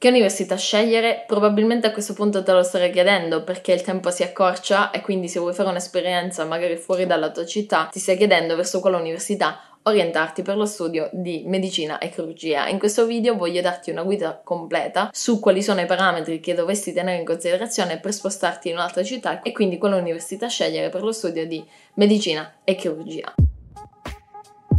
Che università scegliere? Probabilmente a questo punto te lo starei chiedendo perché il tempo si accorcia e quindi se vuoi fare un'esperienza magari fuori dalla tua città ti stai chiedendo verso quale università orientarti per lo studio di medicina e chirurgia. In questo video voglio darti una guida completa su quali sono i parametri che dovresti tenere in considerazione per spostarti in un'altra città e quindi quale università scegliere per lo studio di medicina e chirurgia.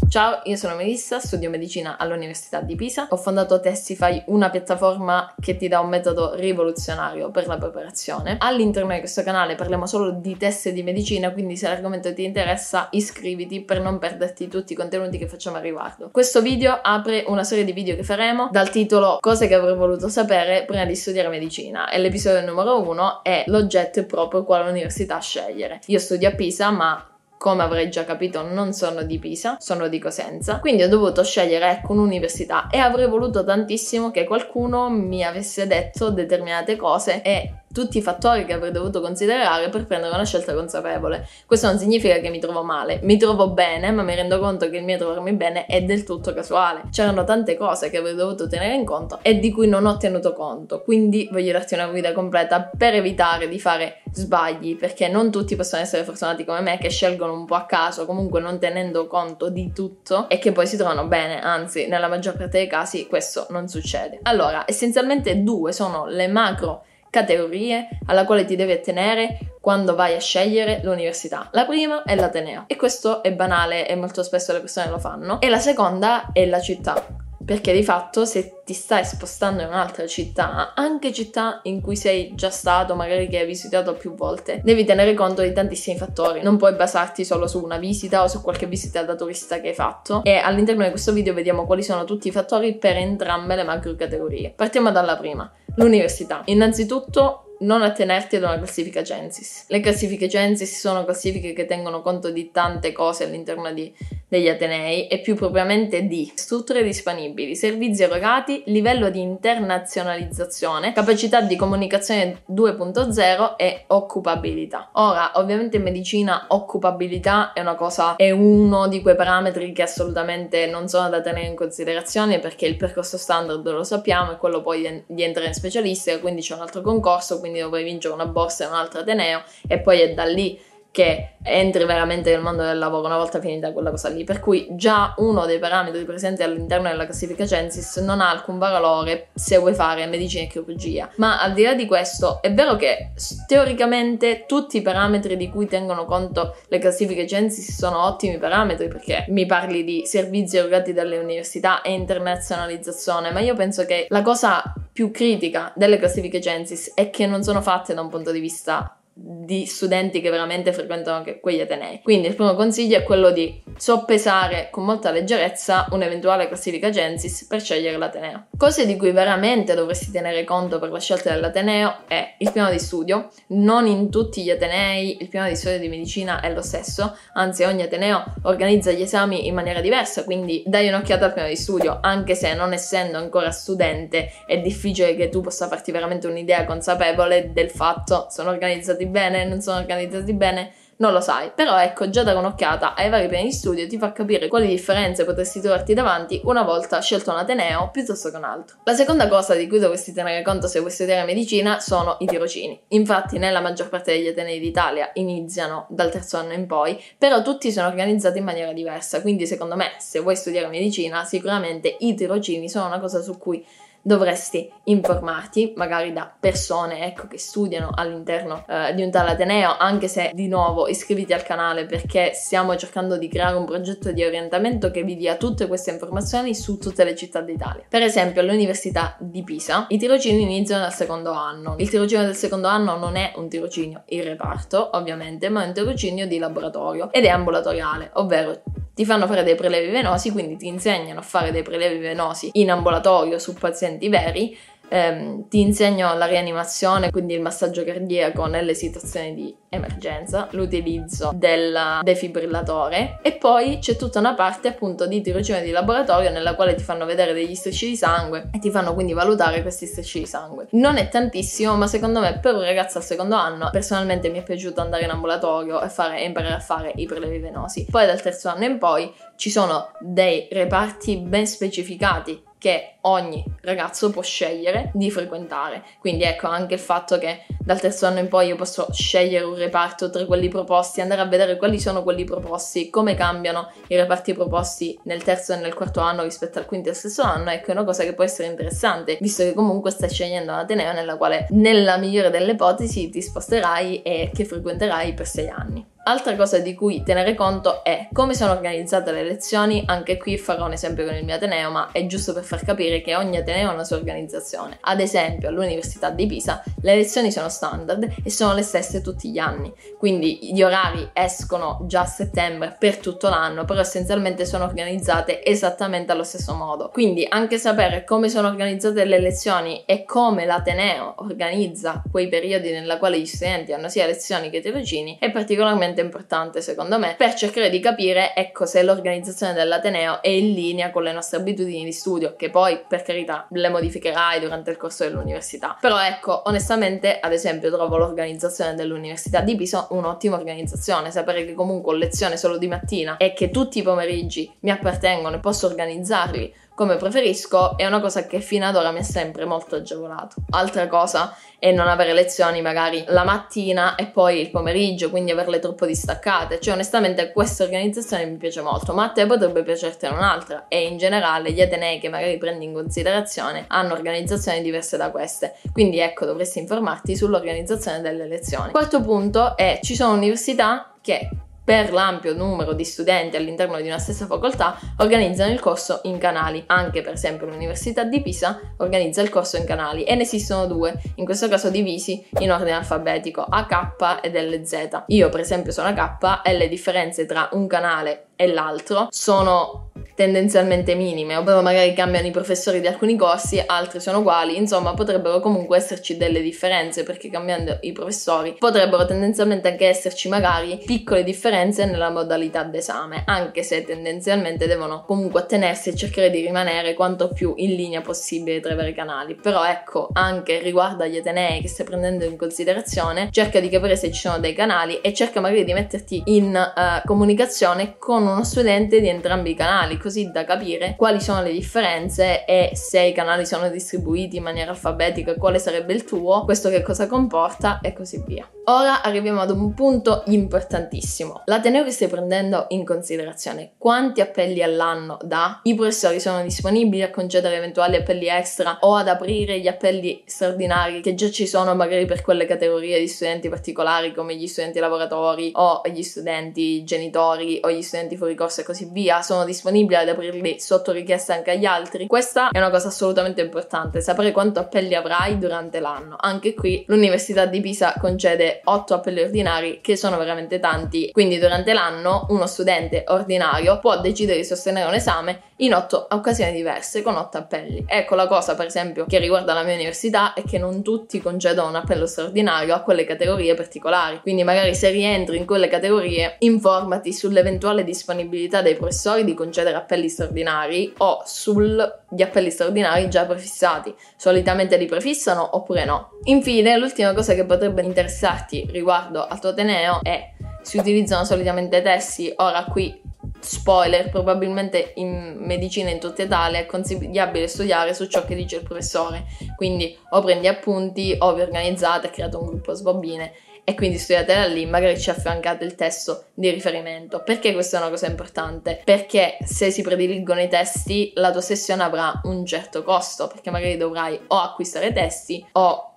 Ciao, io sono Melissa, studio medicina all'Università di Pisa. Ho fondato Testify, una piattaforma che ti dà un metodo rivoluzionario per la preparazione. All'interno di questo canale parliamo solo di test di medicina, quindi se l'argomento ti interessa iscriviti per non perderti tutti i contenuti che facciamo a riguardo. Questo video apre una serie di video che faremo dal titolo Cose che avrei voluto sapere prima di studiare medicina e l'episodio numero uno è l'oggetto proprio quale università scegliere. Io studio a Pisa, ma come avrei già capito non sono di Pisa, sono di Cosenza, quindi ho dovuto scegliere ecco un'università. E avrei voluto tantissimo che qualcuno mi avesse detto determinate cose e tutti i fattori che avrei dovuto considerare per prendere una scelta consapevole. Questo non significa che mi trovo male, mi trovo bene, ma mi rendo conto che il mio trovarmi bene è del tutto casuale. C'erano tante cose che avrei dovuto tenere in conto e di cui non ho tenuto conto, quindi voglio darti una guida completa per evitare di fare sbagli, perché non tutti possono essere fortunati come me che scelgono un po' a caso, comunque non tenendo conto di tutto e che poi si trovano bene, anzi nella maggior parte dei casi questo non succede. Allora, essenzialmente due sono le macro categorie alla quale ti devi attenere quando vai a scegliere l'università. La prima è l'Ateneo e questo è banale e molto spesso le persone lo fanno e la seconda è la città perché di fatto se ti stai spostando in un'altra città, anche città in cui sei già stato, magari che hai visitato più volte, devi tenere conto di tantissimi fattori. Non puoi basarti solo su una visita o su qualche visita da turista che hai fatto. E all'interno di questo video vediamo quali sono tutti i fattori per entrambe le macro categorie. Partiamo dalla prima, l'università. Innanzitutto non attenerti ad una classifica Censis. Le classifiche Censis sono classifiche che tengono conto di tante cose all'interno di, degli Atenei e più propriamente di strutture disponibili, servizi erogati, livello di internazionalizzazione, capacità di comunicazione 2.0 e occupabilità. Ora, ovviamente in medicina occupabilità è una cosa, è uno di quei parametri che assolutamente non sono da tenere in considerazione perché il percorso standard lo sappiamo e quello poi di entrare in specialistica, quindi c'è un altro concorso, quindi dovrai vincere una borsa in un altro Ateneo e poi è da lì che entri veramente nel mondo del lavoro una volta finita quella cosa lì. Per cui già uno dei parametri presenti all'interno della classifica Censis non ha alcun valore se vuoi fare medicina e chirurgia. Ma al di là di questo, è vero che teoricamente tutti i parametri di cui tengono conto le classifiche Censis sono ottimi parametri perché mi parli di servizi erogati dalle università e internazionalizzazione, ma io penso che la cosa più critica delle classifiche Censis è che non sono fatte da un punto di vista di studenti che veramente frequentano anche quegli atenei. Quindi il primo consiglio è quello di soppesare con molta leggerezza un'eventuale classifica Censis per scegliere l'ateneo. Cose di cui veramente dovresti tenere conto per la scelta dell'ateneo è il piano di studio. Non in tutti gli atenei il piano di studio di medicina è lo stesso, anzi ogni ateneo organizza gli esami in maniera diversa, quindi dai un'occhiata al piano di studio, anche se non essendo ancora studente è difficile che tu possa farti veramente un'idea consapevole del fatto sono organizzati bene, non sono organizzati bene, non lo sai. Però ecco, già dare un'occhiata ai vari piani di studio ti fa capire quali differenze potresti trovarti davanti una volta scelto un Ateneo piuttosto che un altro. La seconda cosa di cui dovresti tenere conto se vuoi studiare medicina sono i tirocini. Infatti nella maggior parte degli Atenei d'Italia iniziano dal terzo anno in poi, però tutti sono organizzati in maniera diversa, quindi secondo me se vuoi studiare medicina sicuramente i tirocini sono una cosa su cui dovresti informarti, magari da persone ecco, che studiano all'interno eh, di un tale Ateneo, anche se di nuovo iscriviti al canale perché stiamo cercando di creare un progetto di orientamento che vi dia tutte queste informazioni su tutte le città d'Italia. Per esempio all'Università di Pisa i tirocini iniziano dal secondo anno. Il tirocinio del secondo anno non è un tirocinio in reparto, ovviamente, ma è un tirocinio di laboratorio ed è ambulatoriale, ovvero ti fanno fare dei prelevi venosi, quindi ti insegnano a fare dei prelevi venosi in ambulatorio su pazienti veri ehm, ti insegno la rianimazione, quindi il massaggio cardiaco nelle situazioni di emergenza, l'utilizzo del defibrillatore e poi c'è tutta una parte appunto di tirocinio di laboratorio nella quale ti fanno vedere degli strisci di sangue e ti fanno quindi valutare questi strisci di sangue. Non è tantissimo, ma secondo me per un ragazzo al secondo anno personalmente mi è piaciuto andare in ambulatorio e, fare, e imparare a fare i prelevi venosi. Poi dal terzo anno in poi ci sono dei reparti ben specificati che ogni ragazzo può scegliere di frequentare. Quindi ecco anche il fatto che dal terzo anno in poi io posso scegliere un reparto tra quelli proposti, andare a vedere quali sono quelli proposti, come cambiano i reparti proposti nel terzo e nel quarto anno rispetto al quinto e al sesto anno, ecco è una cosa che può essere interessante, visto che comunque stai scegliendo un ateneo nella quale nella migliore delle ipotesi ti sposterai e che frequenterai per sei anni. Altra cosa di cui tenere conto è come sono organizzate le lezioni, anche qui farò un esempio con il mio Ateneo, ma è giusto per far capire che ogni Ateneo ha una sua organizzazione. Ad esempio, all'Università di Pisa le lezioni sono standard e sono le stesse tutti gli anni, quindi gli orari escono già a settembre per tutto l'anno, però essenzialmente sono organizzate esattamente allo stesso modo. Quindi anche sapere come sono organizzate le lezioni e come l'Ateneo organizza quei periodi nella quale gli studenti hanno sia lezioni che tirocini è particolarmente estremamente importante secondo me per cercare di capire ecco se l'organizzazione dell'Ateneo è in linea con le nostre abitudini di studio che poi per carità le modificherai durante il corso dell'università. Però ecco onestamente ad esempio trovo l'organizzazione dell'università di Pisa un'ottima organizzazione. Sapere che comunque ho lezione solo di mattina e che tutti i pomeriggi mi appartengono e posso organizzarli come preferisco è una cosa che fino ad ora mi è sempre molto agevolato. Altra cosa è non avere lezioni magari la mattina e poi il pomeriggio, quindi averle troppo distaccate. Cioè, onestamente, questa organizzazione mi piace molto, ma a te potrebbe piacertene un'altra. E in generale, gli atenei che magari prendi in considerazione hanno organizzazioni diverse da queste. Quindi, ecco, dovresti informarti sull'organizzazione delle lezioni. Quarto punto è: ci sono università che per l'ampio numero di studenti all'interno di una stessa facoltà organizzano il corso in canali. Anche per esempio l'Università di Pisa organizza il corso in canali e ne esistono due, in questo caso divisi in ordine alfabetico AK ed LZ. Io per esempio sono AK e le differenze tra un canale e l'altro sono tendenzialmente minime, ovvero magari cambiano i professori di alcuni corsi, altri sono uguali, insomma potrebbero comunque esserci delle differenze perché cambiando i professori potrebbero tendenzialmente anche esserci magari piccole differenze nella modalità d'esame, anche se tendenzialmente devono comunque attenersi e cercare di rimanere quanto più in linea possibile tra i vari canali. Però ecco, anche riguardo agli Atenei che stai prendendo in considerazione, cerca di capire se ci sono dei canali e cerca magari di metterti in uh, comunicazione con uno studente di entrambi i canali, così da capire quali sono le differenze e se i canali sono distribuiti in maniera alfabetica, quale sarebbe il tuo, questo che cosa comporta e così via. Ora arriviamo ad un punto importantissimo. L'ateneo che stai prendendo in considerazione, quanti appelli all'anno dà? I professori sono disponibili a concedere eventuali appelli extra o ad aprire gli appelli straordinari che già ci sono magari per quelle categorie di studenti particolari come gli studenti lavoratori o gli studenti genitori o gli studenti fuori corso e così via. Sono disponibili ad aprirli sotto richiesta anche agli altri. Questa è una cosa assolutamente importante, sapere quanto appelli avrai durante l'anno. Anche qui l'Università di Pisa concede 8 appelli ordinari che sono veramente tanti, quindi durante l'anno uno studente ordinario può decidere di sostenere un esame in 8 occasioni diverse con 8 appelli. Ecco la cosa per esempio che riguarda la mia università è che non tutti concedono un appello straordinario a quelle categorie particolari, quindi magari se rientri in quelle categorie informati sull'eventuale disponibilità dei professori di concedere appelli appelli straordinari o sugli appelli straordinari già prefissati. Solitamente li prefissano oppure no. Infine, l'ultima cosa che potrebbe interessarti riguardo al tuo Ateneo è si utilizzano solitamente testi, ora qui spoiler, probabilmente in medicina in tutta Italia è consigliabile studiare su ciò che dice il professore, quindi o prendi appunti o vi organizzate, create un gruppo sbobine e quindi studiatela lì, magari ci affiancate il testo di riferimento. Perché questa è una cosa importante? Perché se si prediligono i testi, la tua sessione avrà un certo costo, perché magari dovrai o acquistare testi o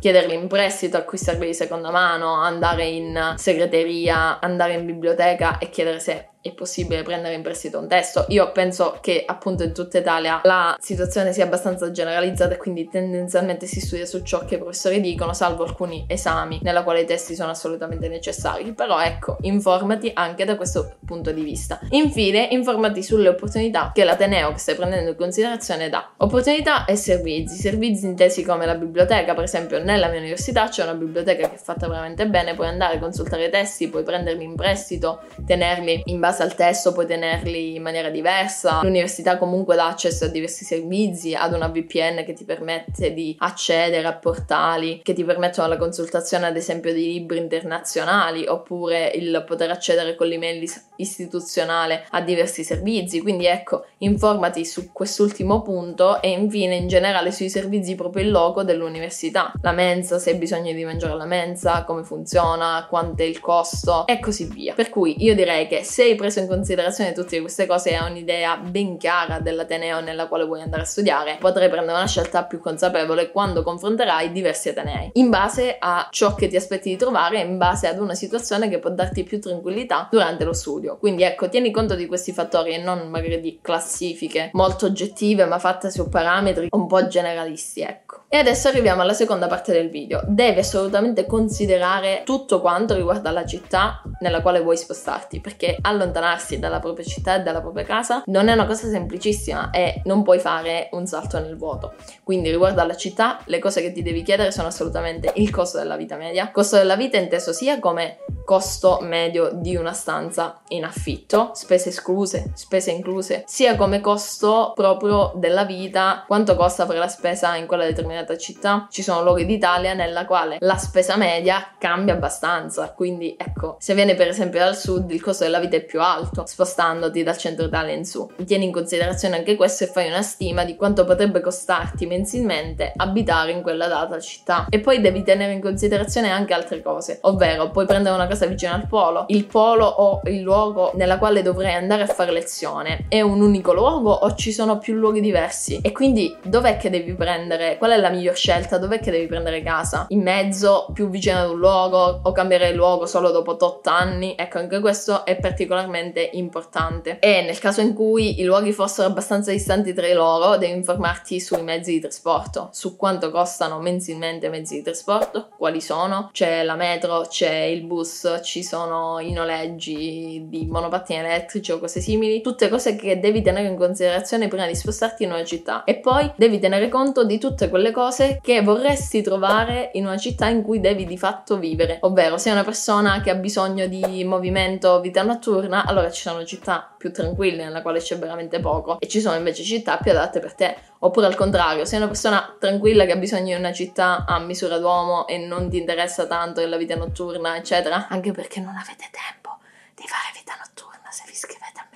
chiederli in prestito, acquistarli di seconda mano, andare in segreteria, andare in biblioteca e chiedere se è possibile prendere in prestito un testo. Io penso che appunto in tutta Italia la situazione sia abbastanza generalizzata e quindi tendenzialmente si studia su ciò che i professori dicono, salvo alcuni esami nella quale i testi sono assolutamente necessari. Però ecco, informati anche da questo punto di vista. Infine, informati sulle opportunità che l'Ateneo che stai prendendo in considerazione dà. Opportunità e servizi. Servizi intesi come la biblioteca, per esempio nella mia università c'è una biblioteca che è fatta veramente bene, puoi andare a consultare i testi, puoi prenderli in prestito, tenerli in base base al testo puoi tenerli in maniera diversa. L'università comunque dà accesso a diversi servizi, ad una VPN che ti permette di accedere a portali che ti permettono la consultazione ad esempio di libri internazionali oppure il poter accedere con l'email istituzionale a diversi servizi. Quindi ecco, informati su quest'ultimo punto e infine in generale sui servizi proprio in loco dell'università. La mensa, se hai bisogno di mangiare alla mensa, come funziona, quanto è il costo e così via. Per cui io direi che se hai preso in considerazione tutte queste cose e hai un'idea ben chiara dell'Ateneo nella quale vuoi andare a studiare, potrai prendere una scelta più consapevole quando confronterai diversi Atenei, in base a ciò che ti aspetti di trovare e in base ad una situazione che può darti più tranquillità durante lo studio. Quindi ecco, tieni conto di questi fattori e non magari di classifiche molto oggettive ma fatte su parametri un po' generalisti, ecco. E adesso arriviamo alla seconda parte del video. Devi assolutamente considerare tutto quanto riguarda la città nella quale vuoi spostarti, perché allontanarsi dalla propria città e dalla propria casa non è una cosa semplicissima e non puoi fare un salto nel vuoto. Quindi riguardo alla città, le cose che ti devi chiedere sono assolutamente il costo della vita media, costo della vita inteso sia come costo medio di una stanza in affitto, spese escluse, spese incluse, sia come costo proprio della vita, quanto costa fare la spesa in quella determinata città, ci sono luoghi d'Italia nella quale la spesa media cambia abbastanza. Quindi ecco, se vieni per esempio dal sud il costo della vita è più alto, spostandoti dal centro Italia in su. Tieni in considerazione anche questo e fai una stima di quanto potrebbe costarti mensilmente abitare in quella data città. E poi devi tenere in considerazione anche altre cose, ovvero puoi prendere una casa vicino al polo, il polo o il luogo nella quale dovrai andare a fare lezione è un unico luogo o ci sono più luoghi diversi? E quindi dov'è che devi prendere? Qual è la miglior scelta? Dov'è che devi prendere casa? In mezzo, più vicino ad un luogo o cambiare luogo solo dopo 8 anni? Ecco, anche questo è particolarmente importante. E nel caso in cui i luoghi fossero abbastanza distanti tra loro, devi informarti sui mezzi di trasporto, su quanto costano mensilmente i mezzi di trasporto, quali sono. C'è la metro, c'è il bus, ci sono i noleggi di monopattini elettrici o cose simili, tutte cose che devi tenere in considerazione prima di spostarti in una città. E poi devi tenere conto di tutte quelle cose che vorresti trovare in una città in cui devi di fatto vivere. Ovvero, sei una persona che ha bisogno di movimento, vita notturna, allora ci sono città più tranquille nella quale c'è veramente poco e ci sono invece città più adatte per te. Oppure al contrario, sei una persona tranquilla che ha bisogno di una città a misura d'uomo e non ti interessa tanto la vita notturna, eccetera, anche perché non avete tempo di fare vita notturna se vi scrivete a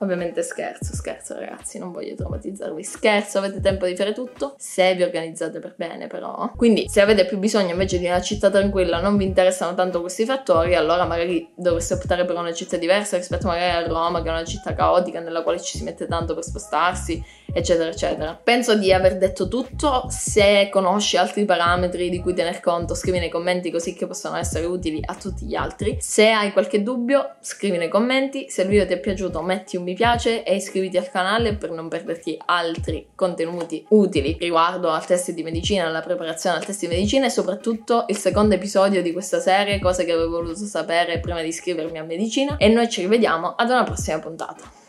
Ovviamente scherzo, scherzo ragazzi, non voglio traumatizzarvi. Scherzo, avete tempo di fare tutto, se vi organizzate per bene però. Quindi se avete più bisogno invece di una città tranquilla, non vi interessano tanto questi fattori, allora magari dovreste optare per una città diversa rispetto magari a Roma, che è una città caotica nella quale ci si mette tanto per spostarsi, eccetera, eccetera. Penso di aver detto tutto. Se conosci altri parametri di cui tener conto, scrivi nei commenti così che possano essere utili a tutti gli altri. Se hai qualche dubbio, scrivi nei commenti. Se il video ti è piaciuto, metti un mi piace e iscriviti al canale per non perderti altri contenuti utili riguardo al test di medicina, alla preparazione al test di medicina e soprattutto il secondo episodio di questa serie, cose che avevo voluto sapere prima di iscrivermi a medicina. E noi ci rivediamo ad una prossima puntata.